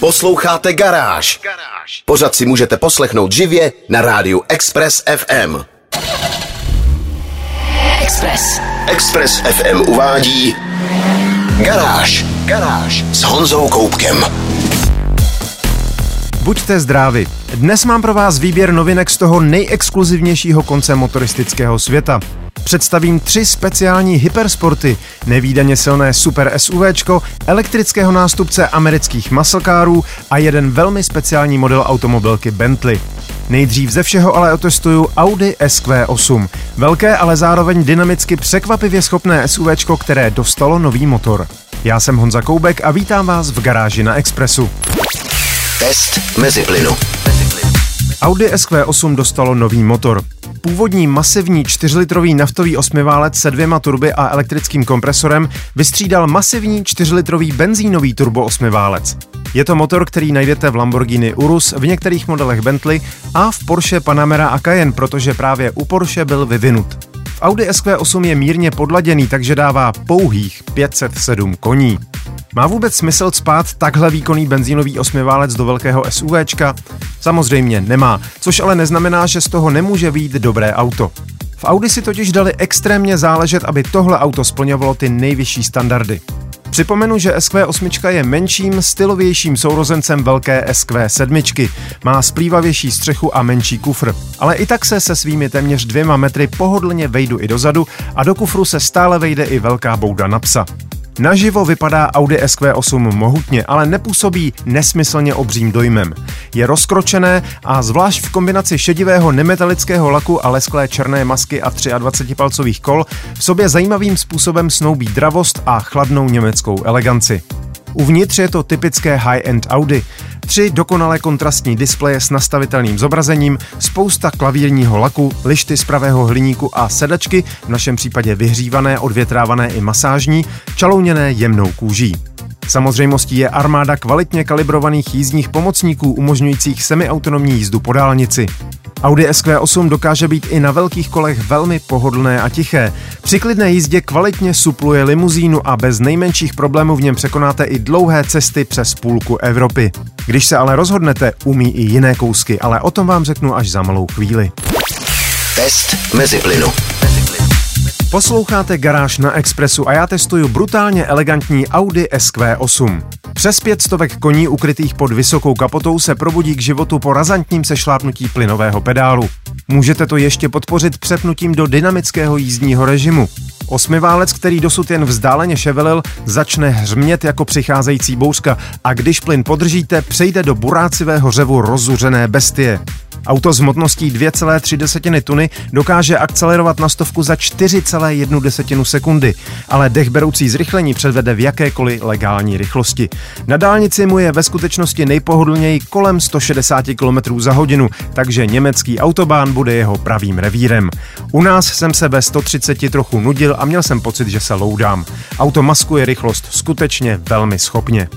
Posloucháte Garáž. Pořád si můžete poslechnout živě na rádiu Express FM. Express. Express FM uvádí Garáž. Garáž s Honzou Koupkem. Buďte zdraví. Dnes mám pro vás výběr novinek z toho nejexkluzivnějšího konce motoristického světa. Představím tři speciální hypersporty, nevýdaně silné super SUVčko, elektrického nástupce amerických muscle a jeden velmi speciální model automobilky Bentley. Nejdřív ze všeho ale otestuju Audi SQ8. Velké, ale zároveň dynamicky překvapivě schopné SUVčko, které dostalo nový motor. Já jsem Honza Koubek a vítám vás v garáži na Expressu. Test mezi plynu. Audi SQ8 dostalo nový motor. Původní masivní 4-litrový naftový osmiválec se dvěma turby a elektrickým kompresorem vystřídal masivní 4-litrový benzínový turbo osmiválec. Je to motor, který najdete v Lamborghini Urus, v některých modelech Bentley a v Porsche Panamera a Cayenne, protože právě u Porsche byl vyvinut. V Audi SQ8 je mírně podladěný, takže dává pouhých 507 koní. Má vůbec smysl spát takhle výkonný benzínový osmiválec do velkého SUVčka? Samozřejmě nemá, což ale neznamená, že z toho nemůže být dobré auto. V Audi si totiž dali extrémně záležet, aby tohle auto splňovalo ty nejvyšší standardy. Připomenu, že SQ8 je menším, stylovějším sourozencem velké SQ7. Má splývavější střechu a menší kufr. Ale i tak se se svými téměř dvěma metry pohodlně vejdu i dozadu a do kufru se stále vejde i velká bouda na psa. Naživo vypadá Audi SQ8 mohutně, ale nepůsobí nesmyslně obřím dojmem. Je rozkročené a zvlášť v kombinaci šedivého nemetalického laku a lesklé černé masky a 23-palcových kol v sobě zajímavým způsobem snoubí dravost a chladnou německou eleganci. Uvnitř je to typické high-end Audi. Tři dokonale kontrastní displeje s nastavitelným zobrazením, spousta klavírního laku, lišty z pravého hliníku a sedačky, v našem případě vyhřívané, odvětrávané i masážní, čalouněné jemnou kůží. Samozřejmostí je armáda kvalitně kalibrovaných jízdních pomocníků umožňujících semiautonomní jízdu po dálnici. Audi SQ8 dokáže být i na velkých kolech velmi pohodlné a tiché. Při klidné jízdě kvalitně supluje limuzínu a bez nejmenších problémů v něm překonáte i dlouhé cesty přes půlku Evropy. Když se ale rozhodnete, umí i jiné kousky, ale o tom vám řeknu až za malou chvíli. Test mezi plynu. Posloucháte Garáž na Expressu a já testuju brutálně elegantní Audi SQ8. Přes pět stovek koní ukrytých pod vysokou kapotou se probudí k životu po razantním sešlápnutí plynového pedálu. Můžete to ještě podpořit přepnutím do dynamického jízdního režimu. Osmiválec, který dosud jen vzdáleně ševelil, začne hřmět jako přicházející bouřka a když plyn podržíte, přejde do burácivého řevu rozuřené bestie. Auto s hmotností 2,3 tuny dokáže akcelerovat na stovku za 4,1 sekundy, ale dechberoucí zrychlení předvede v jakékoliv legální rychlosti. Na dálnici mu je ve skutečnosti nejpohodlněji kolem 160 km za hodinu, takže německý autobán bude jeho pravým revírem. U nás jsem se ve 130 trochu nudil a měl jsem pocit, že se loudám. Auto maskuje rychlost skutečně velmi schopně.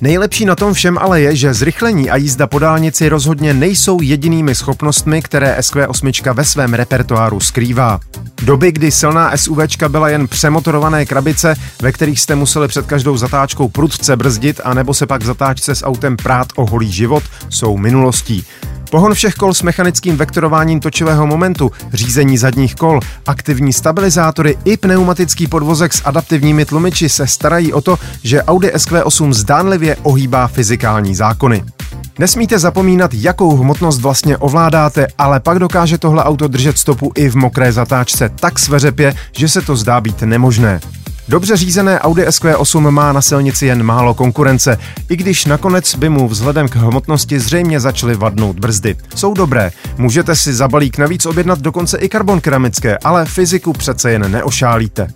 Nejlepší na tom všem ale je, že zrychlení a jízda po dálnici rozhodně nejsou jedinými schopnostmi, které SQ8 ve svém repertoáru skrývá. Doby, kdy silná SUVčka byla jen přemotorované krabice, ve kterých jste museli před každou zatáčkou prudce brzdit a nebo se pak zatáčce s autem prát o holý život, jsou minulostí. Pohon všech kol s mechanickým vektorováním točivého momentu, řízení zadních kol, aktivní stabilizátory i pneumatický podvozek s adaptivními tlumiči se starají o to, že Audi SQ8 zdánlivě ohýbá fyzikální zákony. Nesmíte zapomínat, jakou hmotnost vlastně ovládáte, ale pak dokáže tohle auto držet stopu i v mokré zatáčce tak sveřepě, že se to zdá být nemožné. Dobře řízené Audi SQ8 má na silnici jen málo konkurence, i když nakonec by mu vzhledem k hmotnosti zřejmě začaly vadnout brzdy. Jsou dobré, můžete si za balík navíc objednat dokonce i karbon keramické, ale fyziku přece jen neošálíte.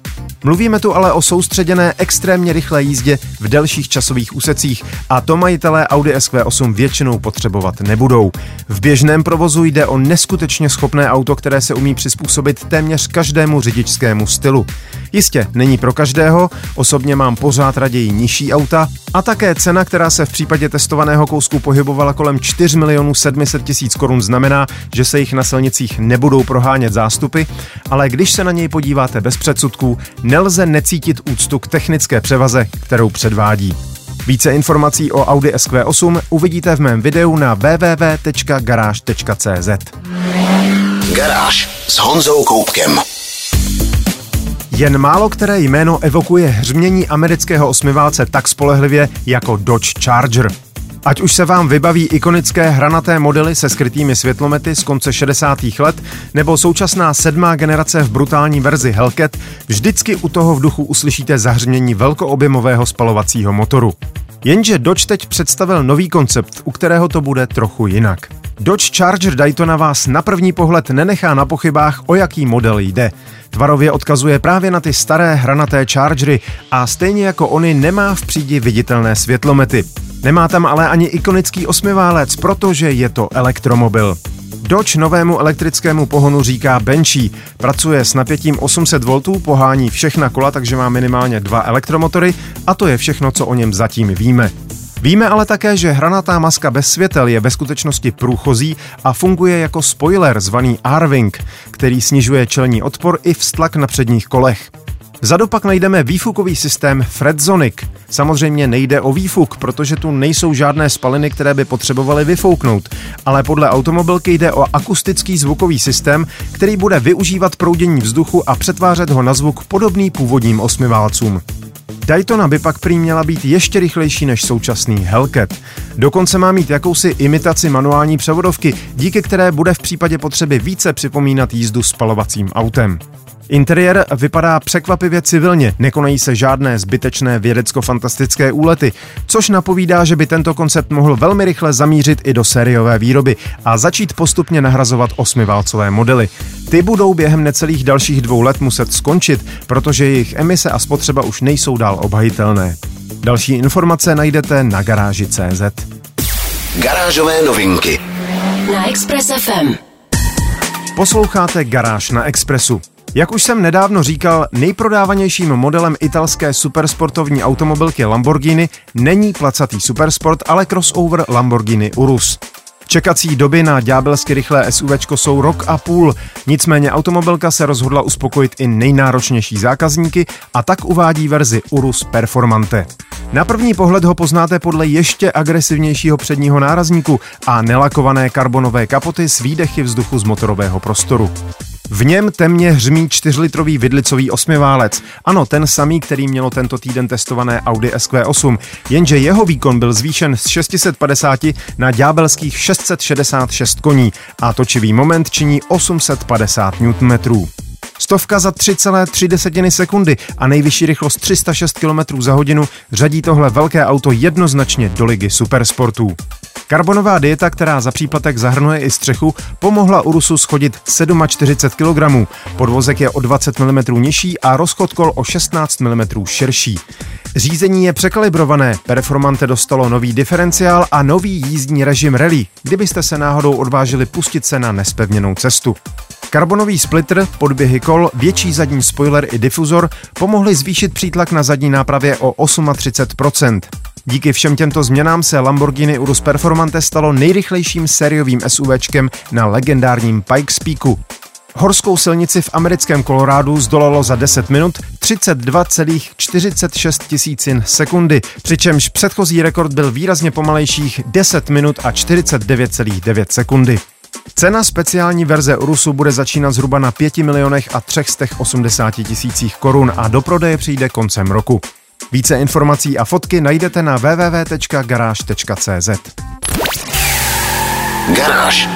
Mluvíme tu ale o soustředěné extrémně rychlé jízdě v delších časových úsecích a to majitelé Audi SQ8 většinou potřebovat nebudou. V běžném provozu jde o neskutečně schopné auto, které se umí přizpůsobit téměř každému řidičskému stylu. Jistě, není pro každého, osobně mám pořád raději nižší auta a také cena, která se v případě testovaného kousku pohybovala kolem 4 milionů 700 tisíc korun znamená, že se jich na silnicích nebudou prohánět zástupy, ale když se na něj podíváte bez předsudků, nelze necítit úctu k technické převaze, kterou předvádí. Více informací o Audi SQ8 uvidíte v mém videu na www.garage.cz. Garáž s Honzou Koupkem. Jen málo které jméno evokuje hřmění amerického osmiválce tak spolehlivě jako Dodge Charger. Ať už se vám vybaví ikonické hranaté modely se skrytými světlomety z konce 60. let, nebo současná sedmá generace v brutální verzi Hellcat, vždycky u toho v duchu uslyšíte zahřmění velkoobjemového spalovacího motoru. Jenže Dodge teď představil nový koncept, u kterého to bude trochu jinak. Dodge Charger Daytona vás na první pohled nenechá na pochybách, o jaký model jde. Tvarově odkazuje právě na ty staré hranaté Chargery a stejně jako oni nemá v přídi viditelné světlomety. Nemá tam ale ani ikonický osmiválec, protože je to elektromobil. Dodge novému elektrickému pohonu říká Benchy. Pracuje s napětím 800 V, pohání všechna kola, takže má minimálně dva elektromotory a to je všechno, co o něm zatím víme. Víme ale také, že hranatá maska bez světel je ve skutečnosti průchozí a funguje jako spoiler zvaný Arving, který snižuje čelní odpor i vztlak na předních kolech. Vzadu pak najdeme výfukový systém Fredzonic. Samozřejmě nejde o výfuk, protože tu nejsou žádné spaliny, které by potřebovaly vyfouknout, ale podle automobilky jde o akustický zvukový systém, který bude využívat proudění vzduchu a přetvářet ho na zvuk podobný původním osmiválcům. Daytona by pak prý měla být ještě rychlejší než současný Hellcat. Dokonce má mít jakousi imitaci manuální převodovky, díky které bude v případě potřeby více připomínat jízdu spalovacím autem. Interiér vypadá překvapivě civilně, nekonají se žádné zbytečné vědecko-fantastické úlety, což napovídá, že by tento koncept mohl velmi rychle zamířit i do sériové výroby a začít postupně nahrazovat osmiválcové modely. Ty budou během necelých dalších dvou let muset skončit, protože jejich emise a spotřeba už nejsou dál obhajitelné. Další informace najdete na garáži.cz. Garážové novinky na Express FM. Posloucháte Garáž na Expressu. Jak už jsem nedávno říkal, nejprodávanějším modelem italské supersportovní automobilky Lamborghini není placatý supersport, ale crossover Lamborghini Urus. Čekací doby na ďábelsky rychlé SUV jsou rok a půl, nicméně automobilka se rozhodla uspokojit i nejnáročnější zákazníky a tak uvádí verzi Urus Performante. Na první pohled ho poznáte podle ještě agresivnějšího předního nárazníku a nelakované karbonové kapoty s výdechy vzduchu z motorového prostoru. V něm temně hřmí čtyřlitrový vidlicový osmiválec. Ano, ten samý, který mělo tento týden testované Audi SQ8, jenže jeho výkon byl zvýšen z 650 na ďábelských 666 koní a točivý moment činí 850 Nm. Stovka za 3,3 sekundy a nejvyšší rychlost 306 km za hodinu řadí tohle velké auto jednoznačně do ligy supersportů. Karbonová dieta, která za příplatek zahrnuje i střechu, pomohla Urusu schodit 47 kg. Podvozek je o 20 mm nižší a rozchod kol o 16 mm širší. Řízení je překalibrované, Performante dostalo nový diferenciál a nový jízdní režim rally, kdybyste se náhodou odvážili pustit se na nespevněnou cestu. Karbonový splitter, podběhy kol, větší zadní spoiler i difuzor pomohli zvýšit přítlak na zadní nápravě o 38%. Díky všem těmto změnám se Lamborghini Urus Performante stalo nejrychlejším sériovým SUVčkem na legendárním Pikes Peaku. Horskou silnici v americkém Kolorádu zdolalo za 10 minut 32,46 tisícin sekundy, přičemž předchozí rekord byl výrazně pomalejších 10 minut a 49,9 sekundy. Cena speciální verze Urusu bude začínat zhruba na 5 milionech a 380 tisících korun a do prodeje přijde koncem roku. Více informací a fotky najdete na www.garage.cz. Garáž.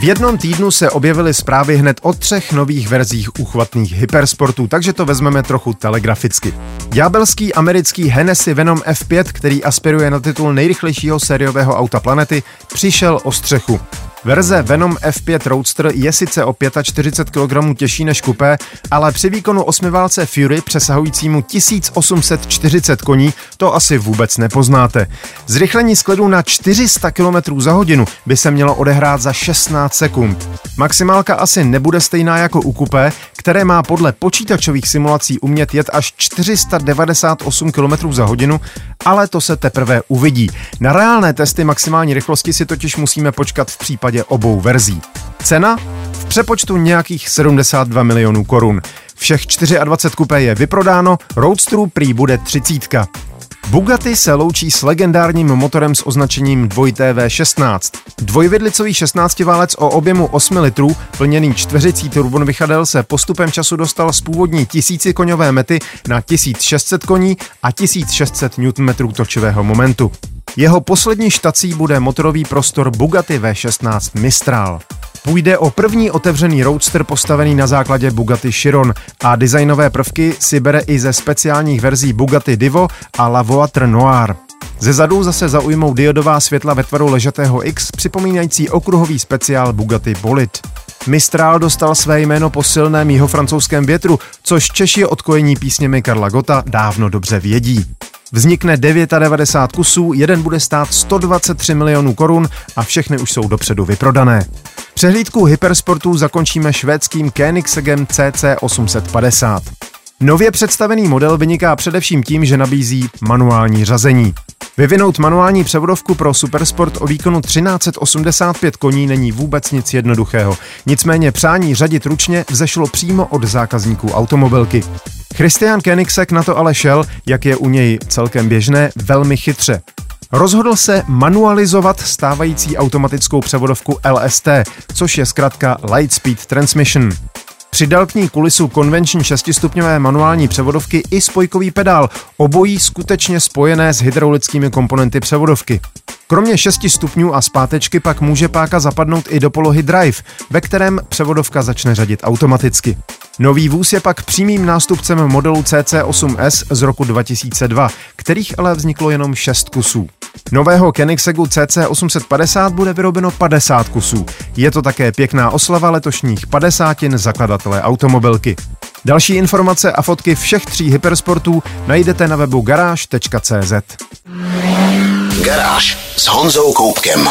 V jednom týdnu se objevily zprávy hned o třech nových verzích uchvatných hypersportů, takže to vezmeme trochu telegraficky. Ďábelský americký Hennessy Venom F5, který aspiruje na titul nejrychlejšího sériového auta planety, přišel o střechu. Verze Venom F5 Roadster je sice o 45 kg těžší než kupé, ale při výkonu osmiválce Fury přesahujícímu 1840 koní to asi vůbec nepoznáte. Zrychlení skledu na 400 km za hodinu by se mělo odehrát za 16 sekund. Maximálka asi nebude stejná jako u kupé, které má podle počítačových simulací umět jet až 498 km za hodinu, ale to se teprve uvidí. Na reálné testy maximální rychlosti si totiž musíme počkat v případě obou verzí. Cena? V přepočtu nějakých 72 milionů korun. Všech 24 kupé je vyprodáno, Roadsterů prý bude 30. Bugatti se loučí s legendárním motorem s označením 2TV16. Dvojvidlicový 16-válec o objemu 8 litrů, plněný čtveřicí turbonvychadel se postupem času dostal z původní 1000 koňové mety na 1600 koní a 1600 Nm točivého momentu. Jeho poslední štací bude motorový prostor Bugatti V16 Mistral. Půjde o první otevřený roadster postavený na základě Bugatti Chiron a designové prvky si bere i ze speciálních verzí Bugatti Divo a La Voiture Noir. Ze zadu zase zaujmou diodová světla ve tvaru ležatého X, připomínající okruhový speciál Bugatti Bolid. Mistral dostal své jméno po silném jeho francouzském větru, což Češi odkojení písněmi Karla Gota dávno dobře vědí. Vznikne 99 kusů, jeden bude stát 123 milionů korun a všechny už jsou dopředu vyprodané. Přehlídku hypersportů zakončíme švédským Koenigseggem CC850. Nově představený model vyniká především tím, že nabízí manuální řazení. Vyvinout manuální převodovku pro Supersport o výkonu 1385 koní není vůbec nic jednoduchého. Nicméně přání řadit ručně vzešlo přímo od zákazníků automobilky. Christian Koenigsegg na to ale šel, jak je u něj celkem běžné, velmi chytře. Rozhodl se manualizovat stávající automatickou převodovku LST, což je zkrátka Lightspeed Transmission. Přidal k ní kulisu konvenční šestistupňové manuální převodovky i spojkový pedál, obojí skutečně spojené s hydraulickými komponenty převodovky. Kromě 6 stupňů a zpátečky pak může páka zapadnout i do polohy drive, ve kterém převodovka začne řadit automaticky. Nový vůz je pak přímým nástupcem modelu CC8S z roku 2002, kterých ale vzniklo jenom 6 kusů. Nového Koenigseggu CC850 bude vyrobeno 50 kusů. Je to také pěkná oslava letošních 50 zakladatele automobilky. Další informace a fotky všech tří hypersportů najdete na webu garáž.cz. Garáž s Honzou Koupkem.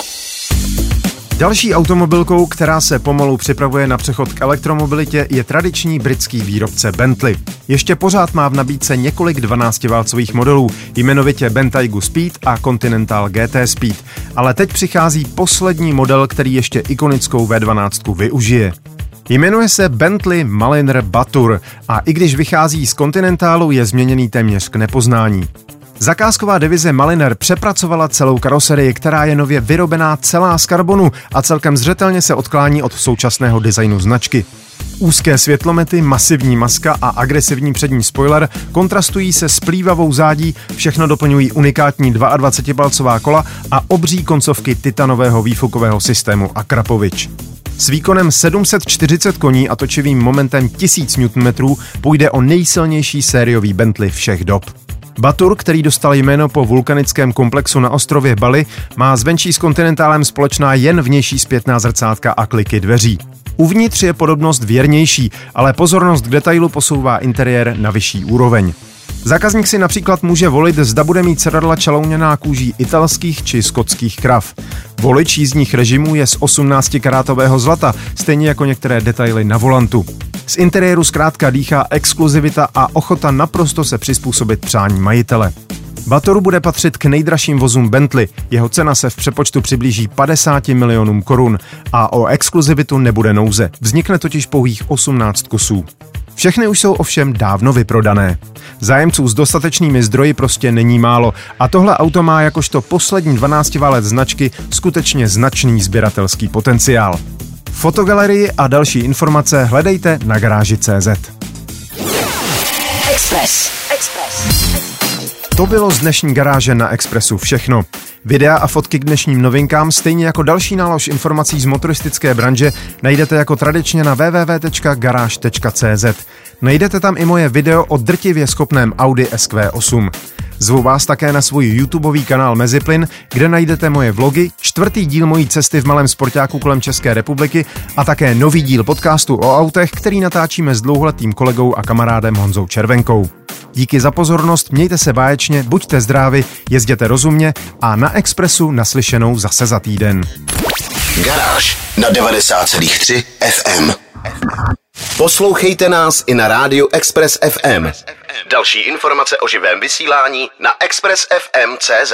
Další automobilkou, která se pomalu připravuje na přechod k elektromobilitě, je tradiční britský výrobce Bentley. Ještě pořád má v nabídce několik 12-válcových modelů, jmenovitě Bentaygu Speed a Continental GT Speed. Ale teď přichází poslední model, který ještě ikonickou V12 využije. Jmenuje se Bentley Mariner Batur a i když vychází z Continentalu, je změněný téměř k nepoznání. Zakázková divize Maliner přepracovala celou karoserii, která je nově vyrobená celá z karbonu a celkem zřetelně se odklání od současného designu značky. Úzké světlomety, masivní maska a agresivní přední spoiler kontrastují se splývavou zádí, všechno doplňují unikátní 22-palcová kola a obří koncovky titanového výfukového systému Akrapovič. S výkonem 740 koní a točivým momentem 1000 Nm půjde o nejsilnější sériový Bentley všech dob. Batur, který dostal jméno po vulkanickém komplexu na ostrově Bali, má zvenčí s kontinentálem společná jen vnější zpětná zrcátka a kliky dveří. Uvnitř je podobnost věrnější, ale pozornost k detailu posouvá interiér na vyšší úroveň. Zákazník si například může volit, zda bude mít sedadla čalouněná kůží italských či skotských krav. Volič jízdních režimů je z 18 karátového zlata, stejně jako některé detaily na volantu. Z interiéru zkrátka dýchá exkluzivita a ochota naprosto se přizpůsobit přání majitele. Batoru bude patřit k nejdražším vozům Bentley. Jeho cena se v přepočtu přiblíží 50 milionům korun a o exkluzivitu nebude nouze. Vznikne totiž pouhých 18 kusů. Všechny už jsou ovšem dávno vyprodané. Zájemců s dostatečnými zdroji prostě není málo a tohle auto má jakožto poslední 12 válec značky skutečně značný sběratelský potenciál. Fotogalerii a další informace hledejte na garáži.cz. Express. Express. To bylo z dnešní garáže na Expressu všechno. Videa a fotky k dnešním novinkám, stejně jako další nálož informací z motoristické branže, najdete jako tradičně na www.garage.cz. Najdete tam i moje video o drtivě schopném Audi SQ8. Zvu vás také na svůj YouTubeový kanál Meziplyn, kde najdete moje vlogy, čtvrtý díl mojí cesty v malém sportáku kolem České republiky a také nový díl podcastu o autech, který natáčíme s dlouholetým kolegou a kamarádem Honzou Červenkou. Díky za pozornost, mějte se báječně, buďte zdraví, jezděte rozumně a na Expressu naslyšenou zase za týden. Garáž na 90,3 FM. Poslouchejte nás i na rádiu Express FM. Další informace o živém vysílání na expressfm.cz.